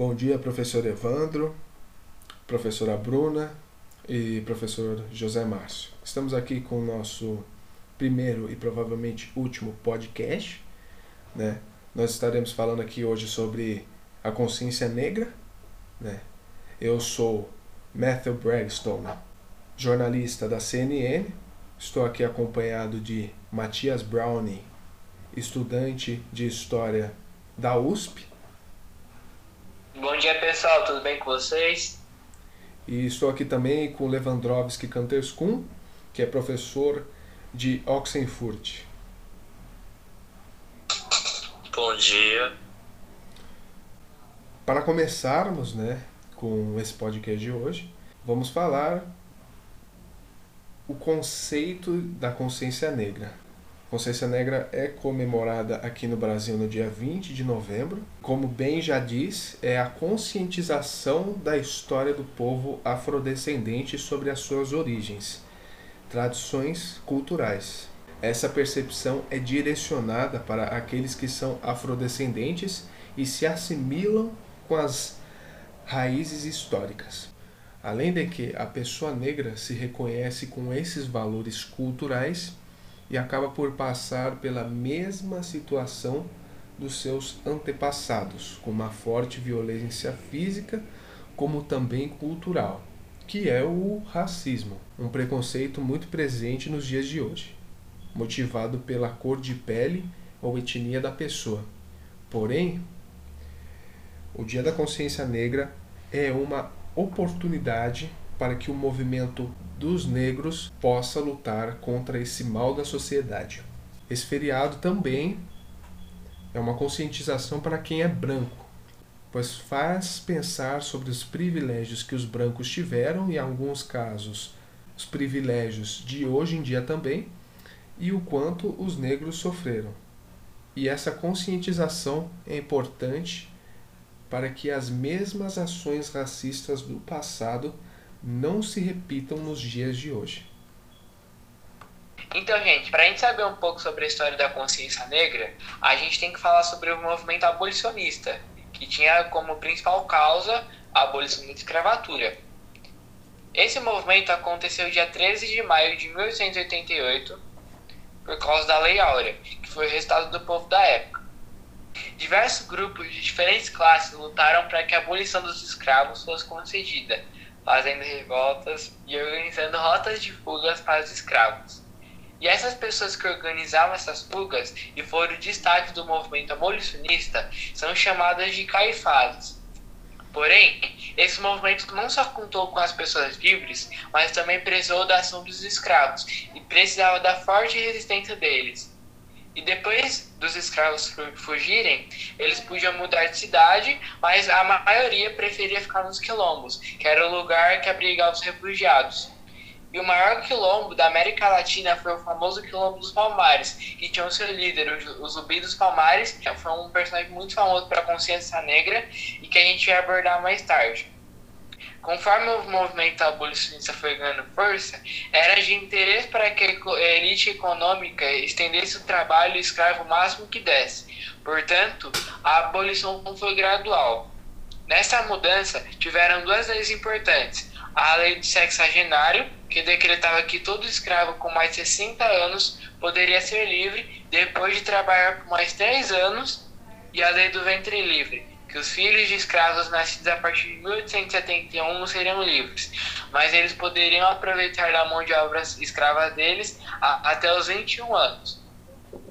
Bom dia, professor Evandro, professora Bruna e professor José Márcio. Estamos aqui com o nosso primeiro e provavelmente último podcast. Né? Nós estaremos falando aqui hoje sobre a consciência negra. Né? Eu sou Matthew Bragstone, jornalista da CNN. Estou aqui acompanhado de Matias Browning, estudante de História da USP. Bom dia pessoal, tudo bem com vocês? E estou aqui também com Lewandowski Kanterskun, que é professor de Oxenfurt. Bom dia. Para começarmos, né, com esse podcast de hoje, vamos falar o conceito da consciência negra. Consciência Negra é comemorada aqui no Brasil no dia 20 de novembro. Como bem já diz, é a conscientização da história do povo afrodescendente sobre as suas origens, tradições culturais. Essa percepção é direcionada para aqueles que são afrodescendentes e se assimilam com as raízes históricas. Além de que a pessoa negra se reconhece com esses valores culturais e acaba por passar pela mesma situação dos seus antepassados, com uma forte violência física, como também cultural, que é o racismo, um preconceito muito presente nos dias de hoje, motivado pela cor de pele ou etnia da pessoa. Porém, o Dia da Consciência Negra é uma oportunidade para que o movimento dos negros possa lutar contra esse mal da sociedade. Esse feriado também é uma conscientização para quem é branco, pois faz pensar sobre os privilégios que os brancos tiveram e, em alguns casos, os privilégios de hoje em dia também, e o quanto os negros sofreram. E essa conscientização é importante para que as mesmas ações racistas do passado não se repitam nos dias de hoje. Então, gente, para a gente saber um pouco sobre a história da consciência negra, a gente tem que falar sobre o movimento abolicionista, que tinha como principal causa a abolição da escravatura. Esse movimento aconteceu dia 13 de maio de 1888 por causa da Lei Áurea, que foi o resultado do povo da época. Diversos grupos de diferentes classes lutaram para que a abolição dos escravos fosse concedida, fazendo revoltas e organizando rotas de fugas para os escravos. E essas pessoas que organizavam essas fugas e foram destaque do movimento abolicionista são chamadas de caifás. Porém, esse movimento não só contou com as pessoas livres, mas também prezou da ação dos escravos e precisava da forte resistência deles. E depois dos escravos fugirem, eles podiam mudar de cidade, mas a maioria preferia ficar nos quilombos, que era o lugar que abrigava os refugiados. E o maior quilombo da América Latina foi o famoso quilombo dos Palmares, que tinha o seu líder, o Zumbi dos Palmares, que foi um personagem muito famoso para a consciência negra e que a gente vai abordar mais tarde. Conforme o movimento abolicionista foi ganhando força, era de interesse para que a elite econômica estendesse o trabalho escravo o máximo que desse. Portanto, a abolição foi gradual. Nessa mudança, tiveram duas leis importantes. A lei do sexagenário, que decretava que todo escravo com mais de 60 anos poderia ser livre depois de trabalhar por mais 3 anos, e a lei do ventre livre, que os filhos de escravos nascidos a partir de 1871 não seriam livres, mas eles poderiam aproveitar da mão de obra escrava deles a, até os 21 anos.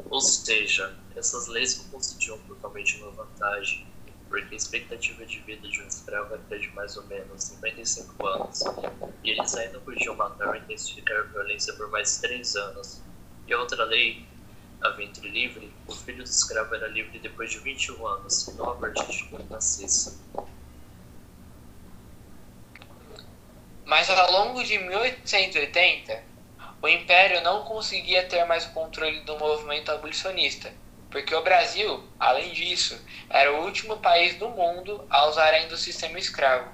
Ou seja, essas leis concediam totalmente uma vantagem, porque a expectativa de vida de um escravo era de mais ou menos 55 anos, e eles ainda podiam matar ou intensificar a violência por mais 3 anos. E outra lei a ventre livre, o filho do escravo era livre depois de 21 anos, não a partir de quando nascesse. Mas ao longo de 1880, o Império não conseguia ter mais o controle do movimento abolicionista, porque o Brasil, além disso, era o último país do mundo a usar ainda o sistema escravo.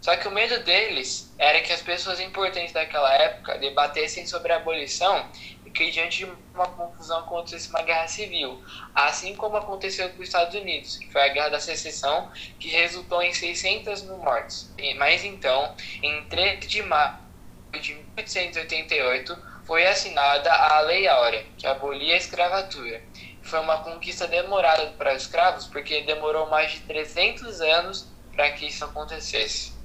Só que o medo deles era que as pessoas importantes daquela época debatessem sobre a abolição que diante de uma confusão acontecesse uma guerra civil, assim como aconteceu com os Estados Unidos, que foi a Guerra da Secessão, que resultou em 600 mil mortes. Mas então, em 13 de maio de 1888, foi assinada a Lei Áurea, que abolia a escravatura. Foi uma conquista demorada para os escravos, porque demorou mais de 300 anos para que isso acontecesse.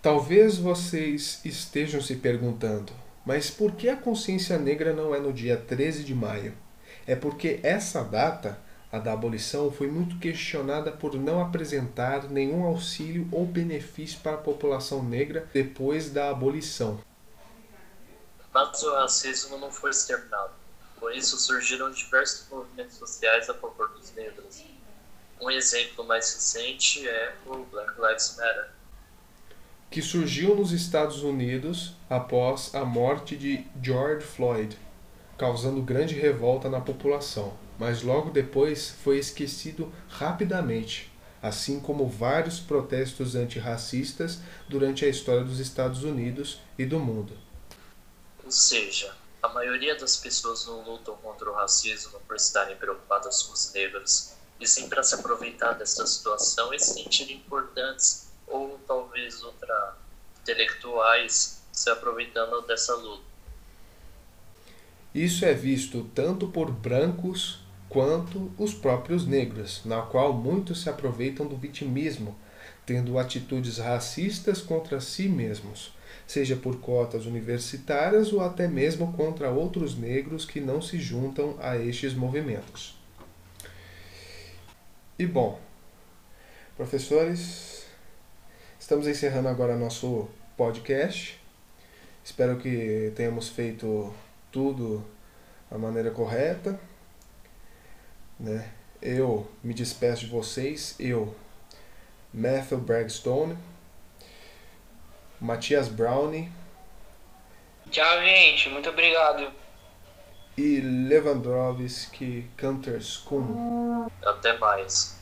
Talvez vocês estejam se perguntando, mas por que a consciência negra não é no dia 13 de maio? É porque essa data, a da abolição, foi muito questionada por não apresentar nenhum auxílio ou benefício para a população negra depois da abolição. Mas o racismo não foi exterminado. Por isso surgiram diversos movimentos sociais a favor dos negros. Um exemplo mais recente é o Black Lives Matter que surgiu nos Estados Unidos após a morte de George Floyd, causando grande revolta na população, mas logo depois foi esquecido rapidamente, assim como vários protestos antirracistas durante a história dos Estados Unidos e do mundo. Ou seja, a maioria das pessoas não lutam contra o racismo por estarem preocupadas com os negros, e sim para se aproveitar dessa situação e se sentirem importantes talvez outra intelectuais se aproveitando dessa luta. Isso é visto tanto por brancos quanto os próprios negros, na qual muitos se aproveitam do vitimismo, tendo atitudes racistas contra si mesmos, seja por cotas universitárias ou até mesmo contra outros negros que não se juntam a estes movimentos. E bom, professores, Estamos encerrando agora nosso podcast. Espero que tenhamos feito tudo da maneira correta. Né? Eu me despeço de vocês. Eu, Matthew Bragstone, Matias Brownie. Tchau, gente. Muito obrigado. E Lewandowski Canters Kuhn. Até mais.